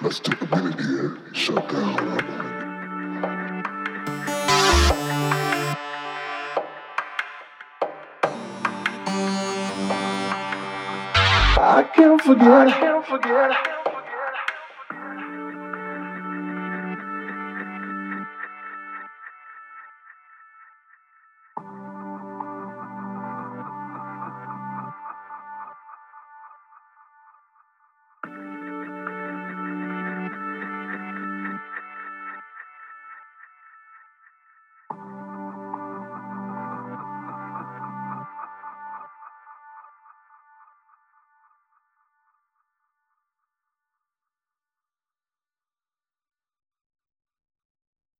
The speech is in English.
Let's take a minute here, shut down. I can't forget. I can't forget.